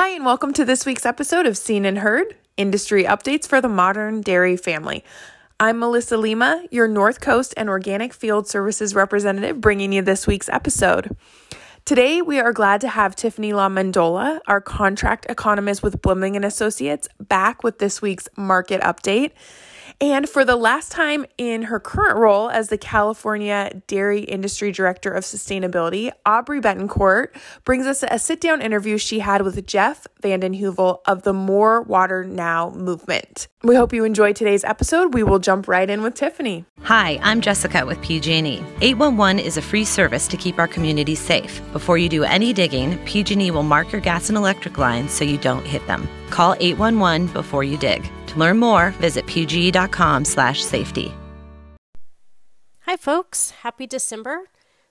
Hi, and welcome to this week's episode of Seen and Heard Industry Updates for the Modern Dairy Family. I'm Melissa Lima, your North Coast and Organic Field Services representative, bringing you this week's episode. Today, we are glad to have Tiffany LaMendola, our contract economist with Blimling and Associates, back with this week's market update. And for the last time in her current role as the California Dairy Industry Director of Sustainability, Aubrey Bettencourt brings us a sit down interview she had with Geoff Vanden Heuvel of the More Water Now movement. We hope you enjoy today's episode. We will jump right in with Tiffany. Hi, I'm Jessica with PG&E. 811 is a free service to keep our communities safe. Before you do any digging, PG&E will mark your gas and electric lines so you don't hit them. Call 811 before you dig. To learn more, visit pge.com/safety. Hi folks, happy December.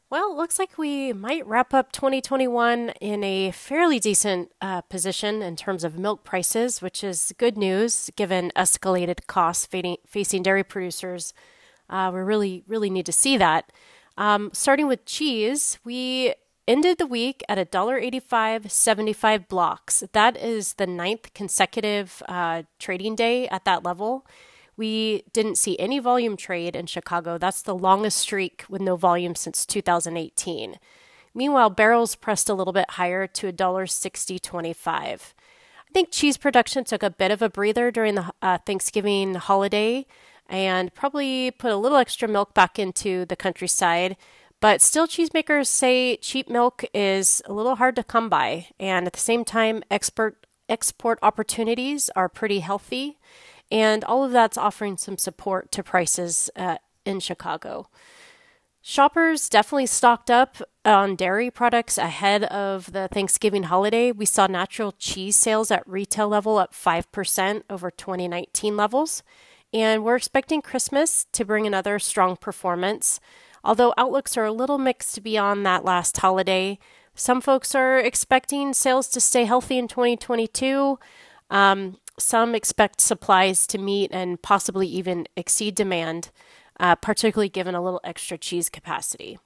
Well, it looks like we might wrap up 2021 in a fairly decent uh, position in terms of milk prices, which is good news given escalated costs facing dairy producers. Uh, we really, really need to see that. Um, starting with cheese, we ended the week at $1.85.75 blocks. That is the ninth consecutive uh, trading day at that level. We didn't see any volume trade in Chicago. That's the longest streak with no volume since 2018. Meanwhile, barrels pressed a little bit higher to $1.6025. I think cheese production took a bit of a breather during the uh, Thanksgiving holiday and probably put a little extra milk back into the countryside. But still, cheesemakers say cheap milk is a little hard to come by. And at the same time, export, export opportunities are pretty healthy. And all of that's offering some support to prices uh, in Chicago. Shoppers definitely stocked up on dairy products ahead of the Thanksgiving holiday. We saw natural cheese sales at retail level up 5% over 2019 levels. And we're expecting Christmas to bring another strong performance. Although outlooks are a little mixed beyond that last holiday, some folks are expecting sales to stay healthy in 2022. Um, some expect supplies to meet and possibly even exceed demand, uh, particularly given a little extra cheese capacity.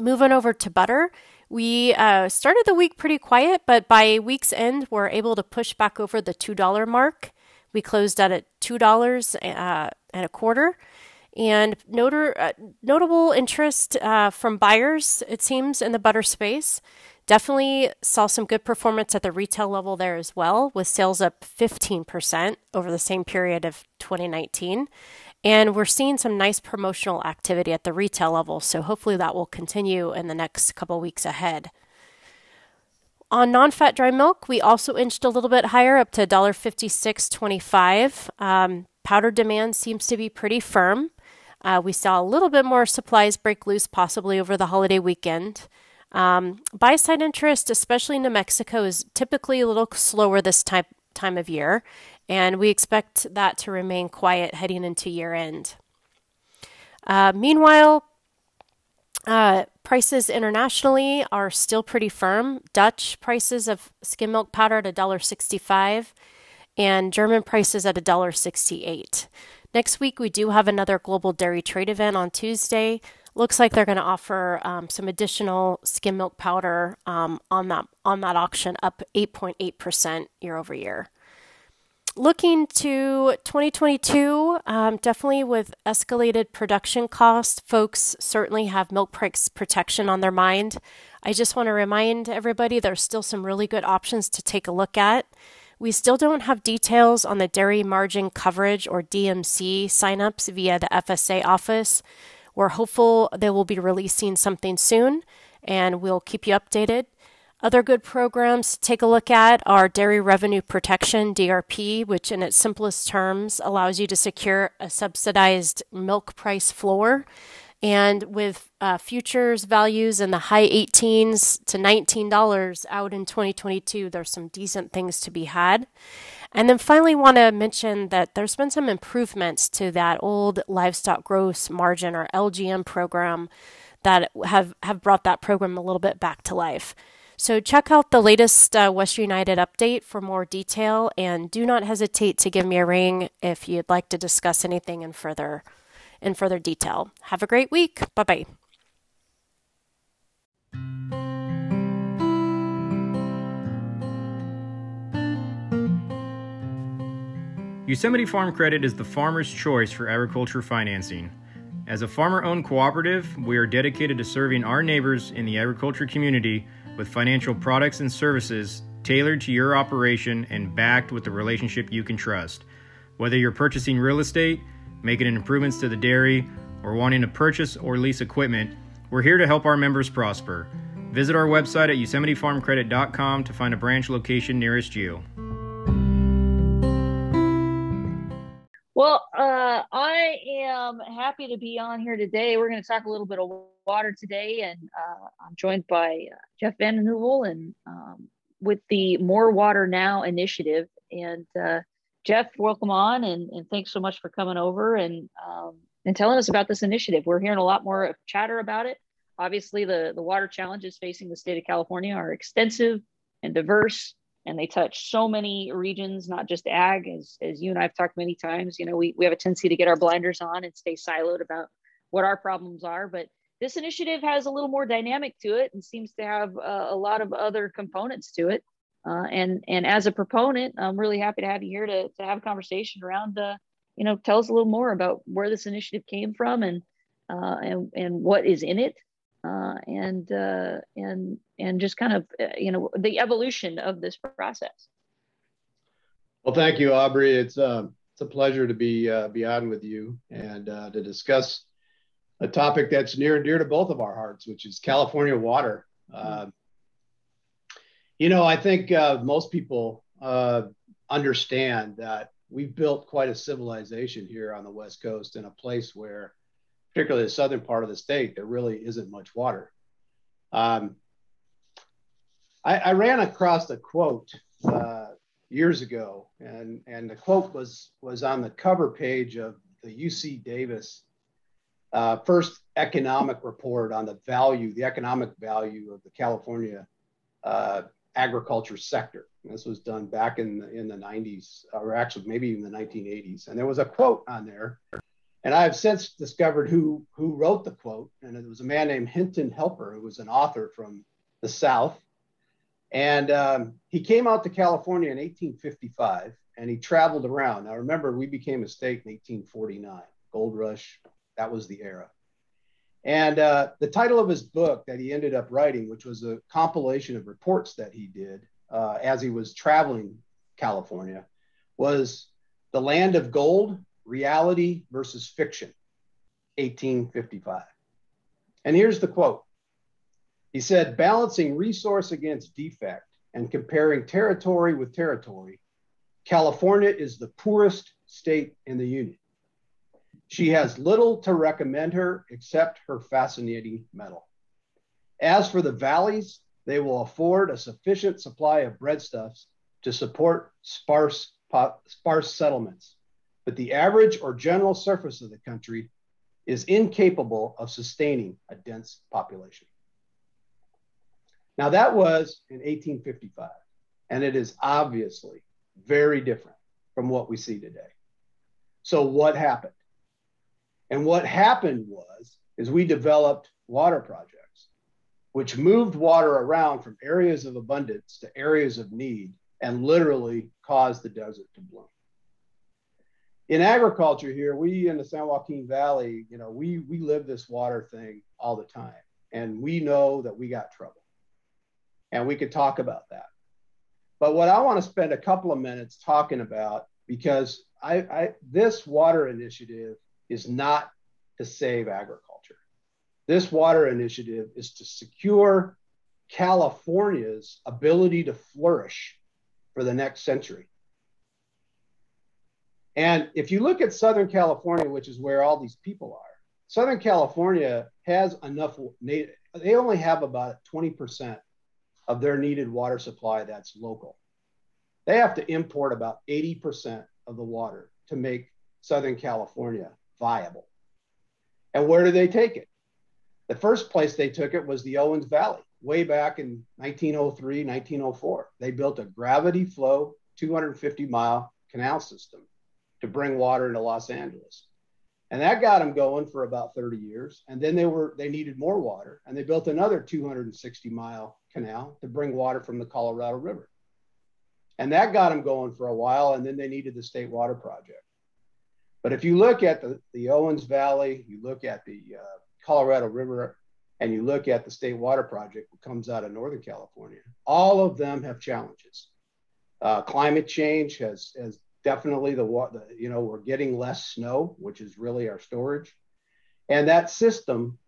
Moving over to butter, we uh, started the week pretty quiet, but by week's end, we're able to push back over the $2 mark. We closed out at $2 uh, and a quarter. And notor- uh, notable interest uh, from buyers, it seems, in the butter space. Definitely saw some good performance at the retail level there as well, with sales up 15% over the same period of 2019. And we're seeing some nice promotional activity at the retail level, so hopefully that will continue in the next couple weeks ahead. On non-fat dry milk, we also inched a little bit higher, up to $1.5625. Um, powder demand seems to be pretty firm. Uh, we saw a little bit more supplies break loose, possibly over the holiday weekend. Um, buy side interest, especially in New Mexico, is typically a little slower this time time of year, and we expect that to remain quiet heading into year end. Uh, meanwhile, uh, prices internationally are still pretty firm. Dutch prices of skim milk powder at $1.65 and German prices at $1.68. Next week, we do have another global dairy trade event on Tuesday. Looks like they're going to offer um, some additional skim milk powder um, on that on that auction, up 8.8 percent year over year. Looking to 2022, um, definitely with escalated production costs, folks certainly have milk price protection on their mind. I just want to remind everybody there's still some really good options to take a look at. We still don't have details on the dairy margin coverage or DMC signups via the FSA office. We're hopeful they will be releasing something soon and we'll keep you updated. Other good programs to take a look at are Dairy Revenue Protection, DRP, which in its simplest terms allows you to secure a subsidized milk price floor and with uh, futures values in the high 18s to $19 out in 2022, there's some decent things to be had. And then finally, want to mention that there's been some improvements to that old livestock gross margin or LGM program that have, have brought that program a little bit back to life. So check out the latest uh, West United update for more detail and do not hesitate to give me a ring if you'd like to discuss anything in further in further detail. Have a great week. Bye bye. Yosemite Farm Credit is the farmer's choice for agriculture financing. As a farmer owned cooperative, we are dedicated to serving our neighbors in the agriculture community with financial products and services tailored to your operation and backed with the relationship you can trust. Whether you're purchasing real estate, making improvements to the dairy, or wanting to purchase or lease equipment, we're here to help our members prosper. Visit our website at YosemiteFarmCredit.com to find a branch location nearest you. Well, uh, I am happy to be on here today. We're going to talk a little bit of water today, and uh, I'm joined by uh, Geoff Van Heuvel and um, with the More Water Now initiative. And uh, Geoff, welcome on, and, and thanks so much for coming over and um, and telling us about this initiative. We're hearing a lot more chatter about it. Obviously, the the water challenges facing the state of California are extensive and diverse and they touch so many regions, not just ag, as, as you and I've talked many times. You know, we, we have a tendency to get our blinders on and stay siloed about what our problems are. But this initiative has a little more dynamic to it and seems to have uh, a lot of other components to it. Uh, and and as a proponent, I'm really happy to have you here to, to have a conversation around, uh, you know, tell us a little more about where this initiative came from and uh, and and what is in it uh, and uh, and and just kind of uh, you know the evolution of this process. Well, thank you, Aubrey. It's uh, it's a pleasure to be uh, be on with you and uh, to discuss a topic that's near and dear to both of our hearts, which is California water. Uh, you know, I think uh, most people uh, understand that we've built quite a civilization here on the West Coast in a place where particularly the southern part of the state, there really isn't much water. Um, I, I, ran across a quote uh, years ago, and, and the quote was, was on the cover page of the UC Davis uh, first economic report on the value, the economic value of the California uh, agriculture sector. This was done back in the, in the 90s, or actually maybe even the 1980s. And there was a quote on there and I have since discovered who, who wrote the quote, and it was a man named Hinton Helper, who was an author from the South. And um, he came out to California in 1855 and he traveled around. Now, remember, we became a state in 1849, gold rush, that was the era. And uh, the title of his book that he ended up writing, which was a compilation of reports that he did uh, as he was traveling California, was The Land of Gold Reality versus Fiction, 1855. And here's the quote He said, balancing resource against defect and comparing territory with territory, California is the poorest state in the Union. She has little to recommend her except her fascinating metal. As for the valleys, they will afford a sufficient supply of breadstuffs to support sparse, sparse settlements but the average or general surface of the country is incapable of sustaining a dense population. Now, that was in 1855, and it is obviously very different from what we see today. So, what happened? And what happened was is we developed water projects which moved water around from areas of abundance to areas of need and literally caused the desert to bloom in agriculture here, we in the San Joaquin Valley, you know, we we live this water thing all the time, and we know that we got trouble, and we could talk about that. But what I want to spend a couple of minutes talking about, because I, I this water initiative is not to save agriculture. This water initiative is to secure California's ability to flourish for the next century. And if you look at Southern California, which is where all these people are, Southern California has enough, they only have about 20% of their needed water supply that's local. They have to import about 80% of the water to make Southern California viable. And where do they take it? The first place they took it was the Owens Valley, way back in 1903, 1904. They built a gravity flow 250 mile canal system to bring water into Los Angeles. And that got them going for about 30 years. And then they were they needed more water, and they built another 260 mile canal to bring water from the Colorado River. And that got them going for a while. And then they needed the state water project. But if you look at the, the Owens Valley, you look at the uh, Colorado River, and you look at the state water project that comes out of Northern California, all of them have challenges. Uh, climate change has, has definitely the water, you know, we're getting less snow, which is really our storage. And that system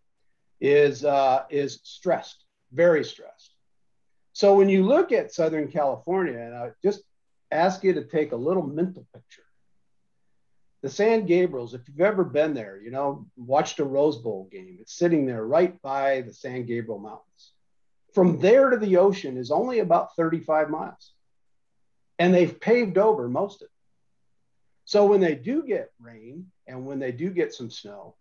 is, uh, is stressed, very stressed. So when you look at Southern California, and I just ask you to take a little mental picture. The San Gabriels, if you've ever been there, you know, watched a Rose Bowl game, it's sitting there right by the San Gabriel Mountains. From there to the ocean is only about 35 miles. And they've paved over most of it. So when they do get rain and when they do get some snow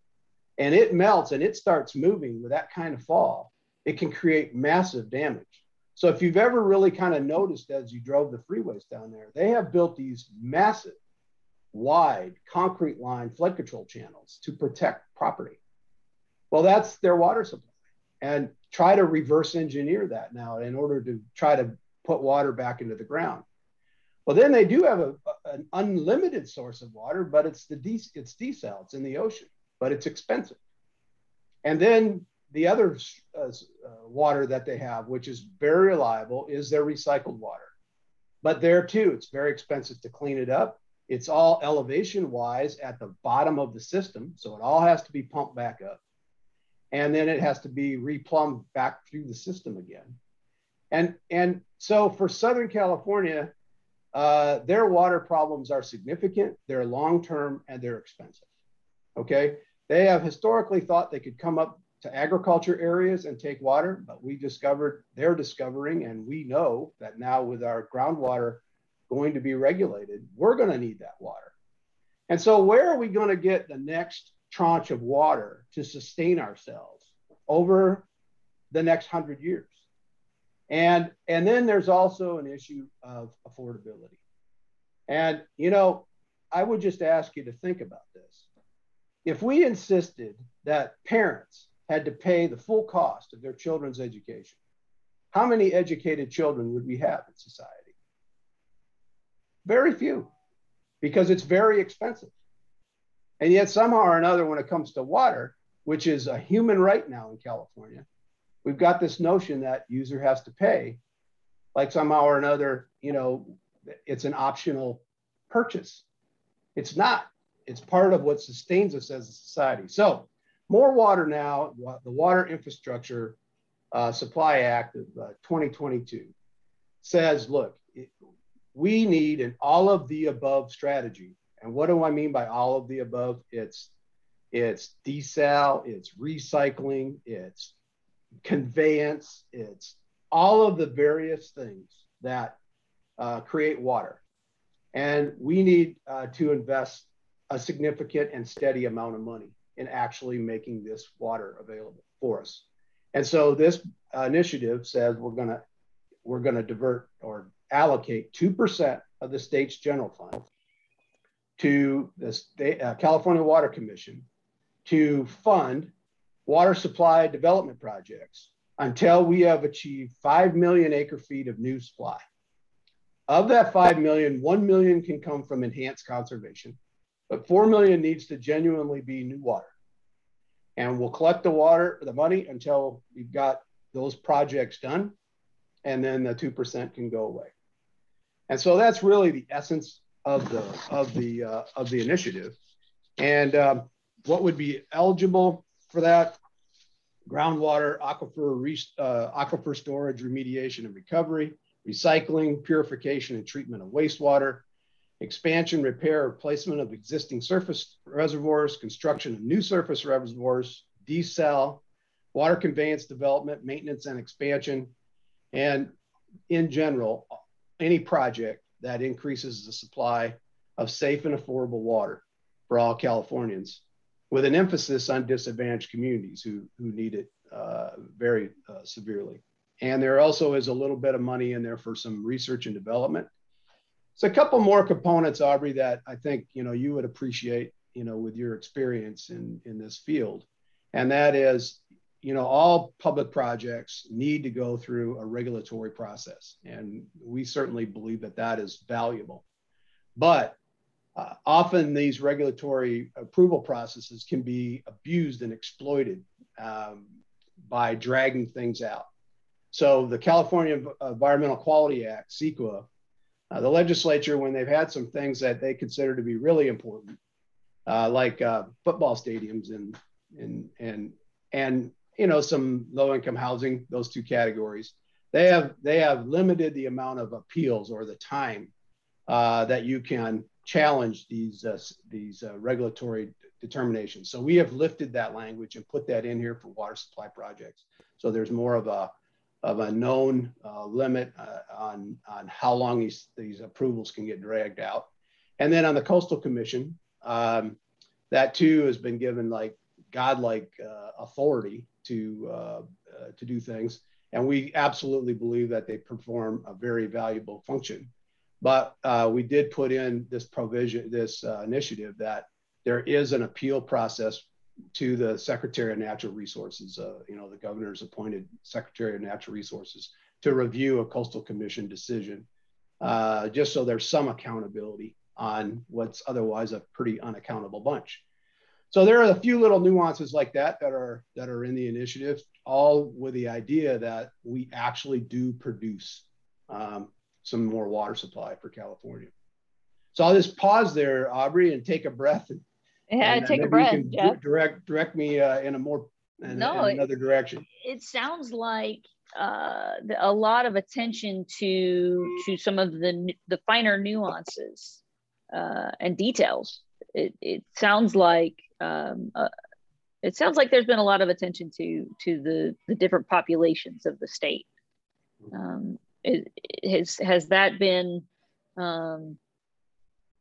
and it melts and it starts moving with that kind of fall, it can create massive damage. So if you've ever really kind of noticed as you drove the freeways down there, they have built these massive, wide concrete line flood control channels to protect property. Well, that's their water supply. And try to reverse engineer that now in order to try to put water back into the ground. Well, then they do have a, an unlimited source of water, but it's the de- it's desal, it's in the ocean, but it's expensive. And then the other uh, uh, water that they have, which is very reliable, is their recycled water. But there too, it's very expensive to clean it up. It's all elevation wise at the bottom of the system. So it all has to be pumped back up. And then it has to be replumbed back through the system again. And, and so for Southern California, uh, their water problems are significant, they're long term, and they're expensive. Okay. They have historically thought they could come up to agriculture areas and take water, but we discovered they're discovering, and we know that now with our groundwater going to be regulated, we're going to need that water. And so, where are we going to get the next tranche of water to sustain ourselves over the next hundred years? And, and then there's also an issue of affordability. And, you know, I would just ask you to think about this. If we insisted that parents had to pay the full cost of their children's education, how many educated children would we have in society? Very few, because it's very expensive. And yet, somehow or another, when it comes to water, which is a human right now in California, we've got this notion that user has to pay like somehow or another you know it's an optional purchase. It's not. It's part of what sustains us as a society. So more water now the water infrastructure uh, supply act of uh, 2022 says look it, we need an all of the above strategy and what do i mean by all of the above it's it's desal it's recycling it's conveyance, it's all of the various things that uh, create water. And we need uh, to invest a significant and steady amount of money in actually making this water available for us. And so this uh, initiative says we're going to we're going to divert or allocate 2% of the state's general fund to the state, uh, California Water Commission to fund water supply development projects until we have achieved 5 million acre feet of new supply. Of that 5 million, 1 million can come from enhanced conservation, but 4 million needs to genuinely be new water. And we'll collect the water, the money until we've got those projects done. And then the 2% can go away. And so that's really the essence of the, of the, uh, of the initiative. And um, what would be eligible for that groundwater, aquifer, uh, aquifer storage, remediation and recovery, recycling, purification and treatment of wastewater, expansion, repair, replacement of existing surface reservoirs, construction of new surface reservoirs, desal, water conveyance development, maintenance and expansion, and in general, any project that increases the supply of safe and affordable water for all Californians with an emphasis on disadvantaged communities who, who need it uh, very uh, severely. And there also is a little bit of money in there for some research and development. So a couple more components, Aubrey, that I think you know you would appreciate, you know, with your experience in in this field, and that is, you know, all public projects need to go through a regulatory process, and we certainly believe that that is valuable. But uh, often these regulatory approval processes can be abused and exploited um, by dragging things out. So the California Environmental Quality Act, CEQA, uh, the legislature, when they've had some things that they consider to be really important, uh, like uh, football stadiums and and and and you know some low-income housing, those two categories, they have they have limited the amount of appeals or the time uh, that you can challenge these uh, these uh, regulatory determinations. So we have lifted that language and put that in here for water supply projects. So there's more of a of a known uh, limit uh, on on how long these these approvals can get dragged out. And then on the coastal commission, um, that too has been given like godlike uh, authority to uh, to do things. And we absolutely believe that they perform a very valuable function. But uh, we did put in this provision, this uh, initiative that there is an appeal process to the Secretary of Natural Resources. Uh, you know, the governor's appointed Secretary of Natural Resources to review a coastal commission decision, uh, just so there's some accountability on what's otherwise a pretty unaccountable bunch. So there are a few little nuances like that that are that are in the initiative, all with the idea that we actually do produce um, some more water supply for California. So I'll just pause there, Aubrey, and take a breath. And, yeah, and take a breath. Yeah. Direct direct me uh, in a more in, no, in another direction. It, it sounds like uh, a lot of attention to to some of the the finer nuances uh, and details. It, it sounds like um, uh, it sounds like there's been a lot of attention to to the the different populations of the state. Um, has has that been um,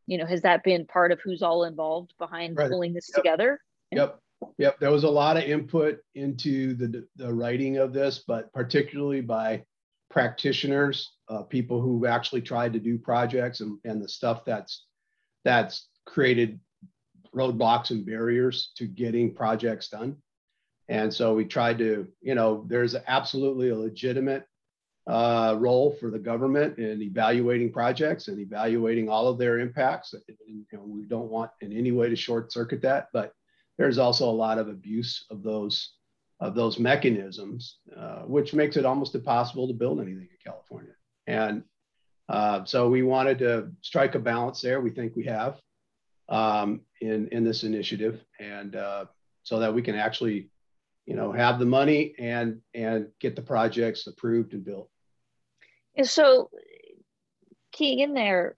you know has that been part of who's all involved behind right. pulling this yep. together yep yep there was a lot of input into the the writing of this but particularly by practitioners uh, people who've actually tried to do projects and, and the stuff that's that's created roadblocks and barriers to getting projects done and so we tried to you know there's absolutely a legitimate uh, role for the government in evaluating projects and evaluating all of their impacts. And, know, we don't want in any way to short circuit that, but there's also a lot of abuse of those of those mechanisms, uh, which makes it almost impossible to build anything in California. And uh, so we wanted to strike a balance there. We think we have um, in in this initiative, and uh, so that we can actually, you know, have the money and and get the projects approved and built. And so keying in there,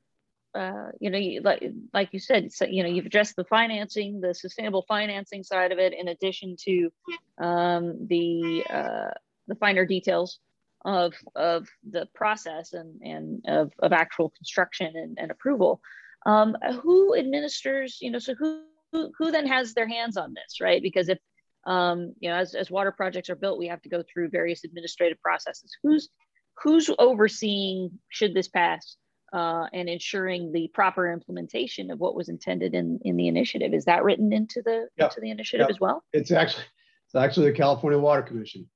uh, you know, you, like like you said, so, you know, you've addressed the financing, the sustainable financing side of it, in addition to um, the uh, the finer details of of the process and and of, of actual construction and, and approval. Um, who administers, you know, so who, who who then has their hands on this, right? Because if um, you know, as, as water projects are built, we have to go through various administrative processes. Who's who's overseeing should this pass uh, and ensuring the proper implementation of what was intended in, in the initiative? Is that written into the yep. into the initiative yep. as well? It's actually it's actually the California Water Commission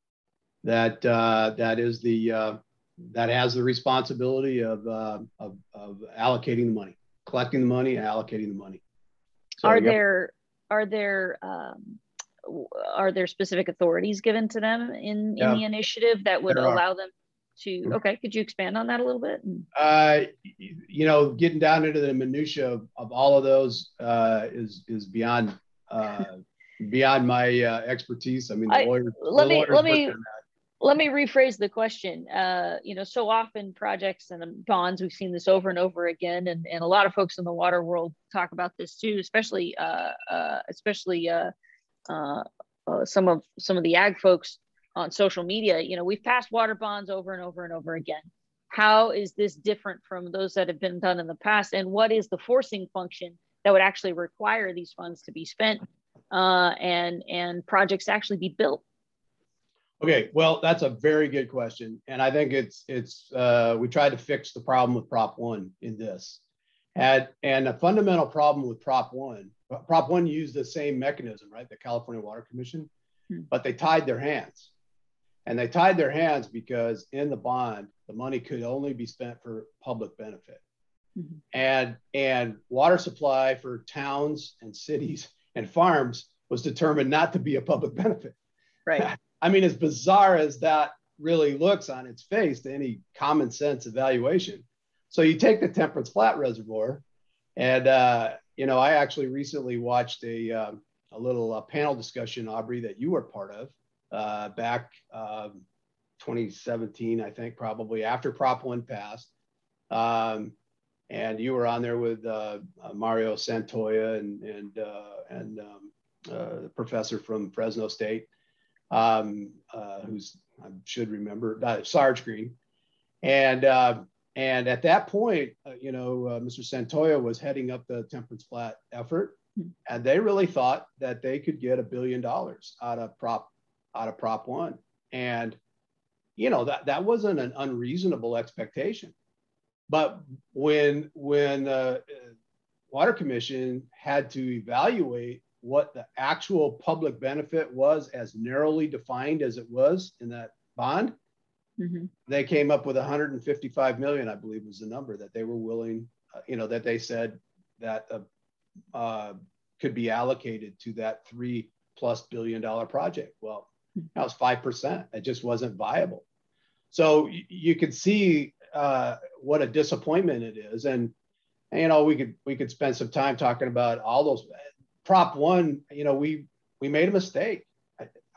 that uh, that is the uh, that has the responsibility of, uh, of, of allocating the money, collecting the money, and allocating the money. So, are there are there um, are there specific authorities given to them in, in the initiative that would allow them to okay could you expand on that a little bit? Uh, you know getting down into the minutia of, of all of those uh, is is beyond uh, beyond my uh, expertise. I mean the lawyers, let me let me let me rephrase the question uh, you know so often projects and bonds we've seen this over and over again and, and a lot of folks in the water world talk about this too especially uh, especially some of some of the ag folks on social media, you know, we've passed water bonds over and over and over again. How is this different from those that have been done in the past? And what is the forcing function that would actually require these funds to be spent uh, and and projects actually be built? Okay, well, that's a very good question, and I think it's it's uh, we tried to fix the problem with Prop One in this, had and a fundamental problem with Prop One. Prop One used the same mechanism, right? The California Water Commission hmm. but they tied their hands. And they tied their hands because in the bond, the money could only be spent for public benefit. Mm-hmm. And and water supply for towns and cities and farms was determined not to be a public benefit. Right. I mean, as bizarre as that really looks on its face to any common sense evaluation. So you take the Temperance Flat Reservoir, and uh, you know, I actually recently watched a um, a little uh, panel discussion, Aubrey, that you were part of uh, back um, 2017, I think, probably after Prop One passed. Um, and you were on there with uh, uh, Mario Santoyo and and uh, and um, uh, the professor from Fresno State, um, uh, who's I should remember uh, Sarge Green, and uh, and at that point, you know, Mr. Santoyo was heading up the Temperance Flat effort, and they really thought that they could get a billion dollars out of Prop out of Prop One, and you know that that wasn't an unreasonable expectation but when when the uh, water commission had to evaluate what the actual public benefit was as narrowly defined as it was in that bond, mm-hmm. they came up with 155 million, I believe was the number that they were willing, uh, you know, that they said that uh, uh, could be allocated to that three plus billion dollar project. Well, hmm. that was 5%. It just wasn't viable. So you, you could see uh, what a disappointment it is. And, you know, we could we could spend some time talking about all those. Prop one, you know, we we made a mistake.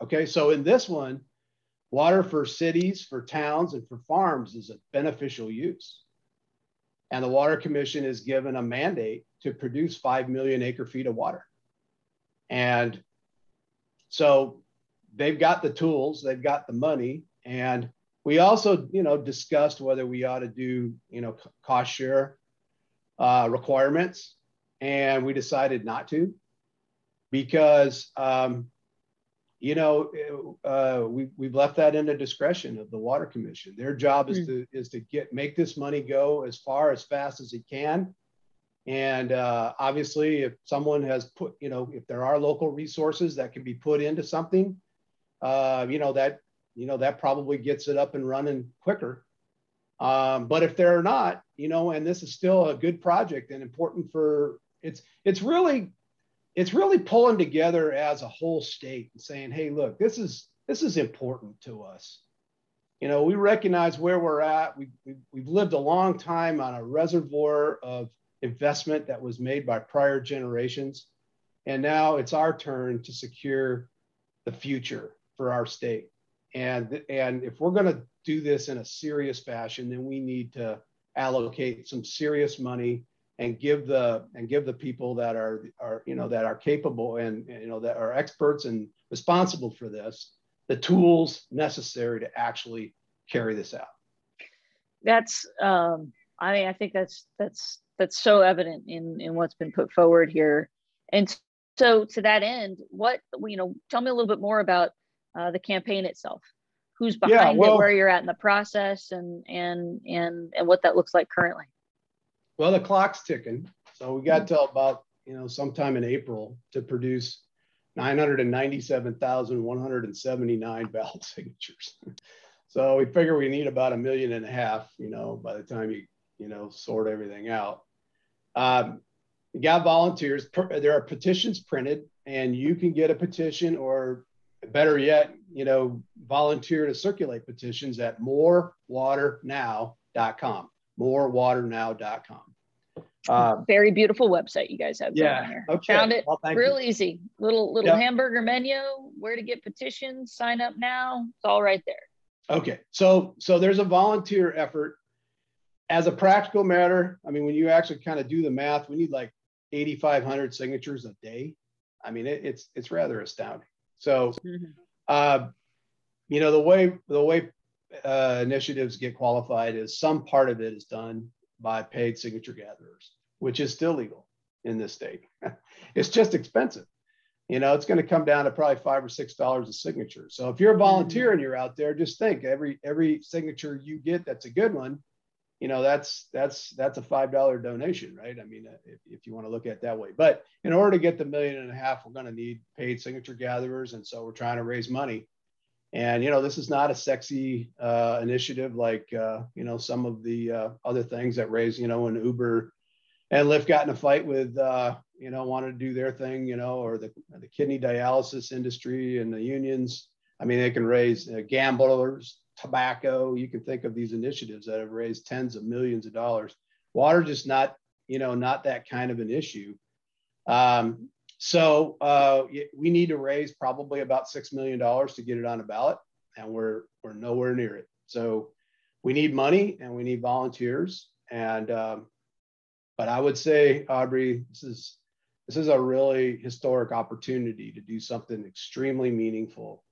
Okay, so in this one, water for cities, for towns, and for farms is a beneficial use. And the Water Commission is given a mandate to produce 5 million acre feet of water. And so they've got the tools, they've got the money, and we also, you know, discussed whether we ought to do, you know, cost share uh, requirements, and we decided not to because, um, you know, uh, we we've left that in the discretion of the Water Commission. Their job is mm. to is to get make this money go as far as fast as it can. And uh, obviously, if someone has put, you know, if there are local resources that can be put into something, uh, you know, that you know, that probably gets it up and running quicker. Um, but if they're not, you know, and this is still a good project and important for it's it's really it's really pulling together as a whole state and saying, hey, look, this is this is important to us. You know, we recognize where we're at. We, we, we've lived a long time on a reservoir of investment that was made by prior generations. And now it's our turn to secure the future for our state. And, and if we're going to do this in a serious fashion, then we need to allocate some serious money and give the and give the people that are are you know that are capable and, you know that are experts and responsible for this the tools necessary to actually carry this out. That's um, I mean I think that's that's that's so evident in in what's been put forward here. And so to that end, what you know, tell me a little bit more about uh, the campaign itself who's behind yeah, well, it where you're at in the process and and and and what that looks like currently well the clock's ticking. So we got till about you know sometime in april to produce 997,179 ballot signatures. So we figure we need about a million and a half you know by the time you you know sort everything out. Um, you got volunteers. There are petitions printed and you can get a petition or better yet, you know, volunteer to circulate petitions at morewaternow.com. Morewaternow.com. Uh, Very beautiful website you guys have. Yeah. Here. Okay. Found it well, real you. easy. Little little yep. hamburger menu, where to get petitions, sign up now. It's all right there. Okay. So so there's a volunteer effort. As a practical matter, I mean, when you actually kind of do the math, we need like 8,500 signatures a day. I mean, it, it's it's rather astounding. So, mm-hmm. uh, you know, the way the way uh, initiatives get qualified is some part of it is done by paid signature gatherers, which is still legal in this state. it's just expensive. You know, it's going to come down to probably five or six dollars a signature. So if you're a volunteer mm-hmm. and you're out there, just think every every signature you get that's a good one, you know that's that's that's a five dollar donation right i mean if, if you want to look at it that way but in order to get the million and a half we're going to need paid signature gatherers and so we're trying to raise money and you know this is not a sexy uh, initiative like uh, you know some of the uh, other things that raise you know when uber and lyft got in a fight with uh, you know wanted to do their thing you know or the, the kidney dialysis industry and the unions i mean they can raise uh, gamblers tobacco. You can think of these initiatives that have raised tens of millions of dollars. Water just not, you know, not that kind of an issue. Um, so uh, we need to raise probably about six million dollars to get it on a ballot, and we're we're nowhere near it. So we need money and we need volunteers. And um, but I would say, Aubrey, this is this is a really historic opportunity to do something extremely meaningful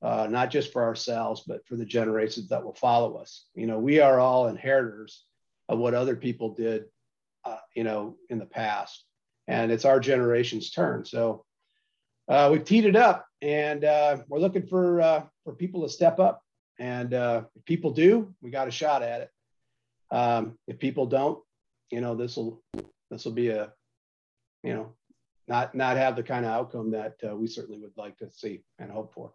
uh, not just for ourselves, but for the generations that will follow us. You know, we are all inheritors of what other people did, uh, you know, in the past, and it's our generation's turn. So uh, we've teed it up, and uh, we're looking for uh, for people to step up. And uh, if people do, we got a shot at it. Um, if people don't, you know, this will this will be a, you know, not not have the kind of outcome that we certainly would like to see and hope for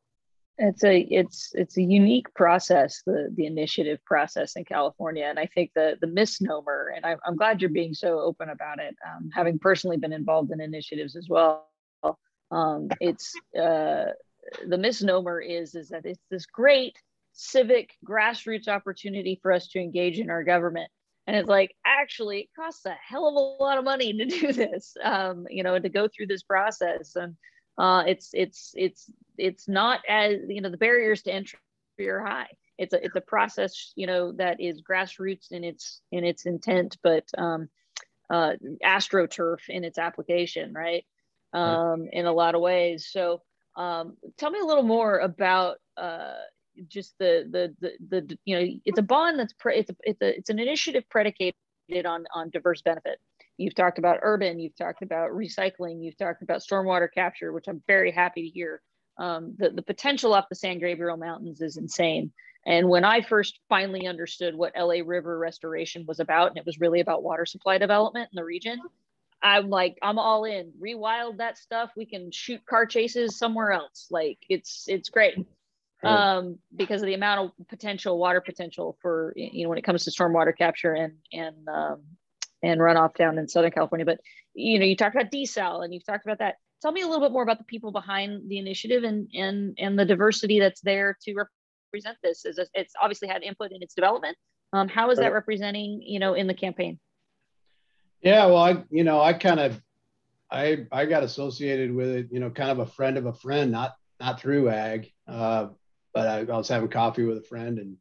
it's a it's it's a unique process the the initiative process in california and i think the the misnomer and I, am glad you're being so open about it um, having personally been involved in initiatives as well um, it's uh, the misnomer is is that it's this great civic grassroots opportunity for us to engage in our government and it's like actually it costs a hell of a lot of money to do this um, you know to go through this process and uh, it's it's it's it's not as you know the barriers to entry are high. It's a it's a process you know that is grassroots in its in its intent, but um, uh, astroturf in its application, right? Um, in a lot of ways. So um, tell me a little more about uh, just the, the the the you know it's a bond that's pre- it's a, it's a it's an initiative predicated on on diverse benefit You've talked about urban, you've talked about recycling, you've talked about stormwater capture, which I'm very happy to hear. Um, the, the potential up the San Gabriel Mountains is insane. And when I first finally understood what LA River restoration was about, and it was really about water supply development in the region, I'm like, I'm all in. Rewild that stuff. We can shoot car chases somewhere else. Like it's it's great. Um, because of the amount of potential water potential for you know when it comes to stormwater capture and and um, and runoff down in Southern California. But you know, you talked about desal and you've talked about that. Tell me a little bit more about the people behind the initiative and and and the diversity that's there to represent this. Is it's obviously had input in its development. Um, how is that representing you know in the campaign? Yeah, well, I you know I kind of I I got associated with it, you know, kind of a friend of a friend, not not through ag, uh, but I, I was having coffee with a friend and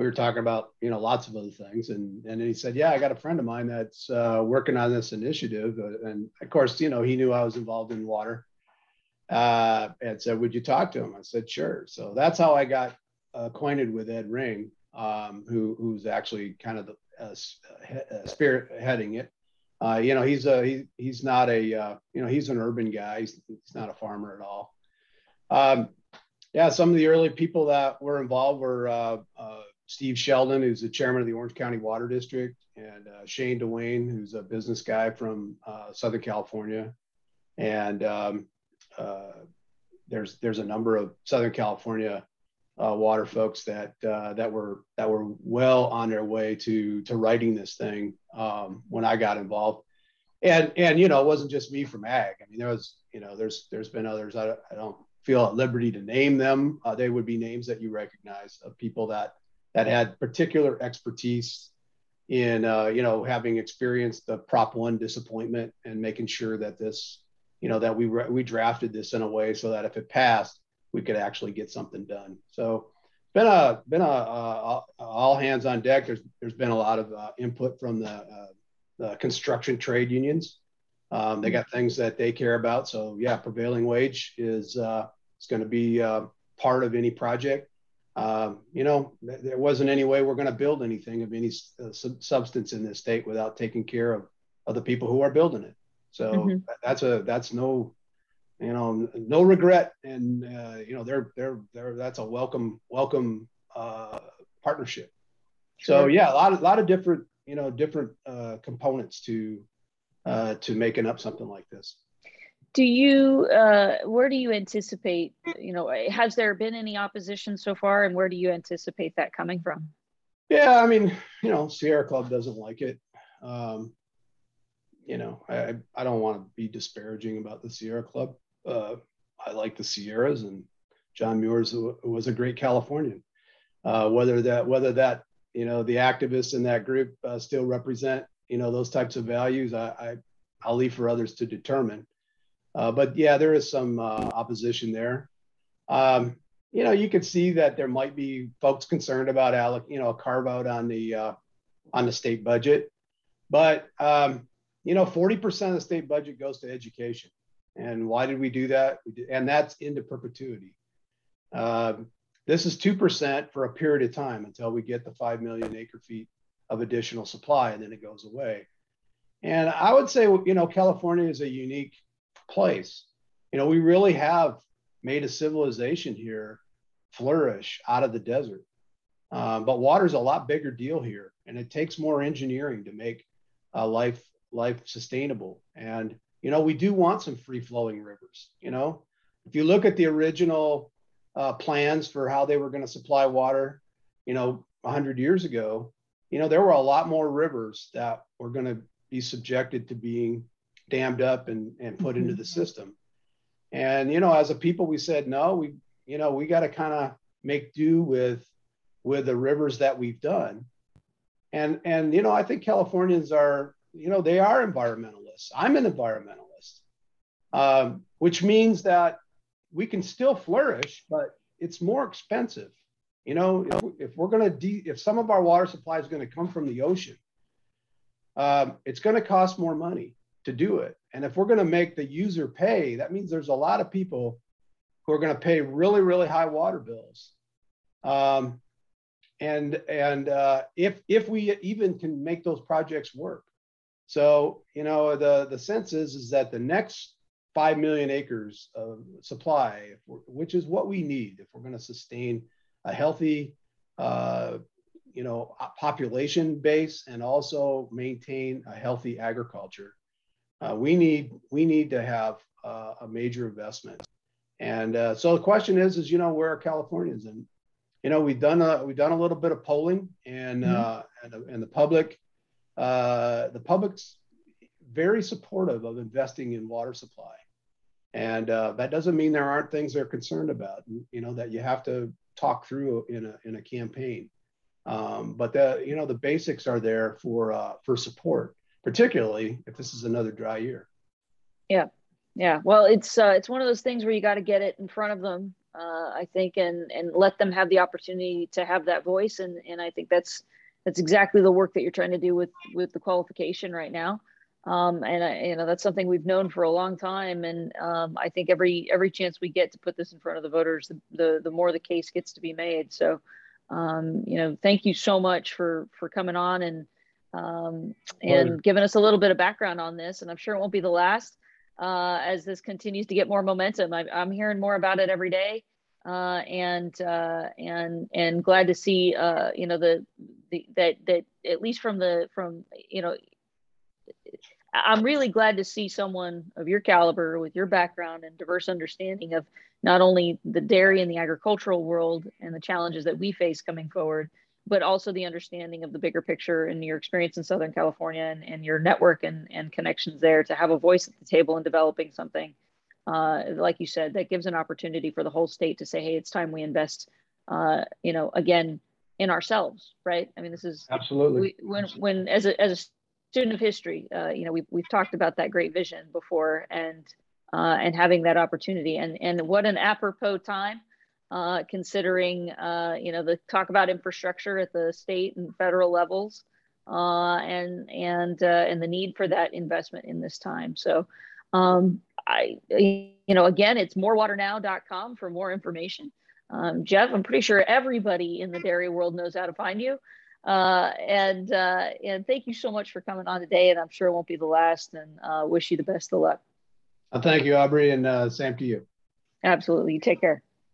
we were talking about you know lots of other things. And and he said yeah i got a friend of mine that's uh, working on this initiative. Uh, and of course you know he knew i was involved in water uh, and said would you talk to him? I said sure. So that's how i got acquainted with ed ring um, who who's actually kind of the uh, uh spirit heading it. Uh, you know he's a he, he's not a uh, you know he's an urban guy. He's, he's not a farmer at all. Um, yeah some of the early people that were involved were Steve Sheldon, who's the chairman of the Orange County Water District, and uh, Shane Dwayne, who's a business guy from uh, Southern California. And um, uh, there's there's a number of Southern California uh, water folks that uh, that were that were well on their way to to writing this thing um, when I got involved. And and you know it wasn't just me from ag. I mean there was you know there's there's been others. I, I don't feel at liberty to name them. Uh, they would be names that you recognize of people that that had particular expertise in uh, you know having experienced the prop one disappointment and making sure that this you know that we we drafted this in a way so that if it passed we could actually get something done. So been a been a, a, a all hands on deck. There's there's been a lot of uh, input from the, uh, the construction trade unions. Um, they got things that they care about. So yeah prevailing wage is uh, is going to be uh, part of any project um, you know, there wasn't any way we're going to build anything of any uh, substance in this state without taking care of, of the people who are building it. So mm-hmm. that's a that's no, you know, no regret, and uh, you know, they're they're they're that's a welcome welcome uh, partnership. So yeah, a lot of, lot of different, you know, different uh, components to uh, to making up something like this. Do you, uh, where do you anticipate, you know, has there been any opposition so far and where do you anticipate that coming from? Yeah, I mean, you know, Sierra Club doesn't like it. Um, you know, I, I don't want to be disparaging about the Sierra Club. Uh, I like the Sierras and John Muir's was a great Californian. Uh, whether that, whether that, you know, the activists in that group uh, still represent, you know, those types of values, I, I, I'll leave for others to determine. Uh, but yeah, there is some uh, opposition there. Um, you know, you could see that there might be folks concerned about alloc, you know, a carve out on the uh, on the state budget, but um, you know, 40% of the state budget goes to education. And why did we do that? We did, and that's into perpetuity. Um, this is 2% for a period of time until we get the 5 million acre feet of additional supply, and then it goes away. And I would say, you know, California is a unique place. You know, we really have made a civilization here flourish out of the desert. Um, but water is a lot bigger deal here, and it takes more engineering to make uh, life life sustainable. And you know, we do want some free flowing rivers. You know, if you look at the original uh, plans for how they were going to supply water, you know, 100 years ago, you know, there were a lot more rivers that were going to be subjected to being dammed up and, and put mm-hmm. into the system. And, you know, as a people, we said, no, we, you know, we got to kind of make do with, with the rivers that we've done. And, and, you know, I think Californians are, you know, they are environmentalists. I'm an environmentalist, um, which means that we can still flourish, but it's more expensive. You know, if, if we're going to, de- if some of our water supply is going to come from the ocean, um, it's going to cost more money to do it. And if we're going to make the user pay, that means there's a lot of people who are going to pay really, really high water bills. Um, and and uh, if if we even can make those projects work, so you know the the sense is is that the next five million acres of supply, which is what we need if we're going to sustain a healthy, uh, you know, population base and also maintain a healthy agriculture uh, we need we need to have uh, a major investment. And uh, so the question is, is you know, where are Californians? And you know, we've done a we've done a little bit of polling, and mm-hmm. Uh, and, and, the public, uh, the public's very supportive of investing in water supply. And uh, that doesn't mean there aren't things they're concerned about. You know, that you have to talk through in a in a campaign. Um, but the you know the basics are there for for support particularly if this is another dry year. Yeah, yeah. Well, it's uh, it's one of those things where you got to get it in front of them, uh, I think, and and let them have the opportunity to have that voice, and and I think that's that's exactly the work that you're trying to do with with the qualification right now. Um, and I, you know that's something we've known for a long time, and um, I think every every chance we get to put this in front of the voters, the the, the more the case gets to be made. So, um, you know, thank you so much for for coming on and um, and right. giving us a little bit of background on this. And I'm sure it won't be the last uh, as this continues to get more momentum. I, am hearing more about it every day, uh, and uh, and and glad to see uh, you know the, the that that at least from the from you know. I'm really glad to see someone of your caliber with your background and diverse understanding of not only the dairy and the agricultural world and the challenges that we face coming forward, but also the understanding of the bigger picture and your experience in Southern California and, and your network and, and connections there to have a voice at the table in developing something, uh, like you said, that gives an opportunity for the whole state to say, hey, it's time we invest, uh, you know, again, in ourselves, right? I mean, this is absolutely. we, when, when as a, as a student of history, uh, you know, we've, we've talked about that great vision before and, uh, and having that opportunity. And, and what an apropos time uh, considering uh, you know the talk about infrastructure at the state and federal levels, uh, and and uh, and the need for that investment in this time. So, um, I you know again, it's morewaternow.com for more information. Um, Geoff, I'm pretty sure everybody in the dairy world knows how to find you. Uh, and uh, and thank you so much for coming on today. And I'm sure it won't be the last. And wish you the best of luck. thank you, Aubrey, and same to you. Absolutely. Take care.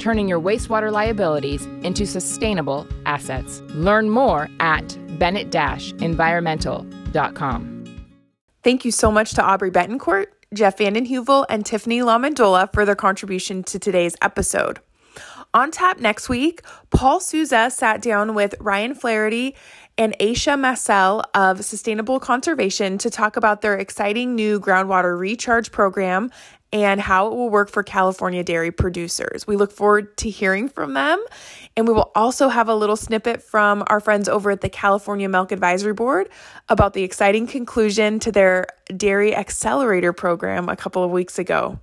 turning your wastewater liabilities into sustainable assets. Learn more at bennett-environmental.com. Thank you so much to Aubrey Bettencourt, Geoff Vanden Heuvel, and Tiffany LaMendola for their contribution to today's episode. On tap next week, Paul Souza sat down with Ryan Flaherty and Aisha Massel of Sustainable Conservation to talk about their exciting new groundwater recharge program and how it will work for California dairy producers. We look forward to hearing from them. And we will also have a little snippet from our friends over at the California Milk Advisory Board about the exciting conclusion to their Dairy Accelerator program a couple of weeks ago.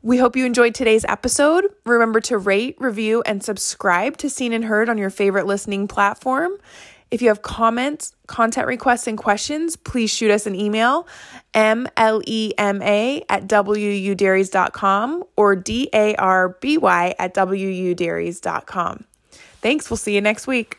We hope you enjoyed today's episode. Remember to rate, review, and subscribe to Seen and Heard on your favorite listening platform. If you have comments, content requests, and questions, please shoot us an email, mlema at wudairies.com or darby at wudairies.com. Thanks. We'll see you next week.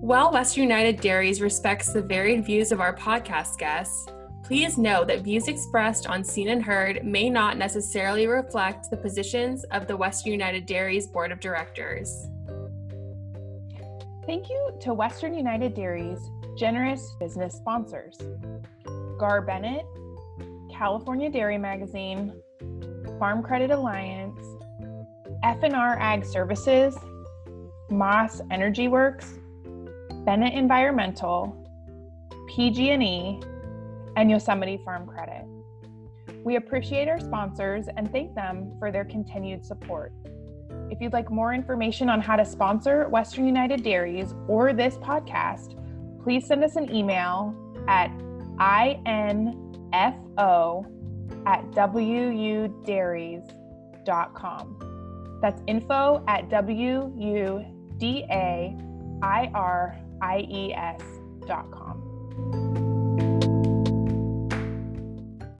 While Western United Dairies respects the varied views of our podcast guests, Please know that views expressed on Seen and Heard may not necessarily reflect the positions of the Western United Dairies Board of Directors. Thank you to Western United Dairies' generous business sponsors Gar Bennett, California Dairy Magazine, Farm Credit Alliance, F&R Ag Services, Moss Energy Works, Bennett Environmental, PG&E, and Yosemite Farm Credit. We appreciate our sponsors and thank them for their continued support. If you'd like more information on how to sponsor Western United Dairies or this podcast, please send us an email at info at wudairies.com. That's info at w u d a i r i e s dot com.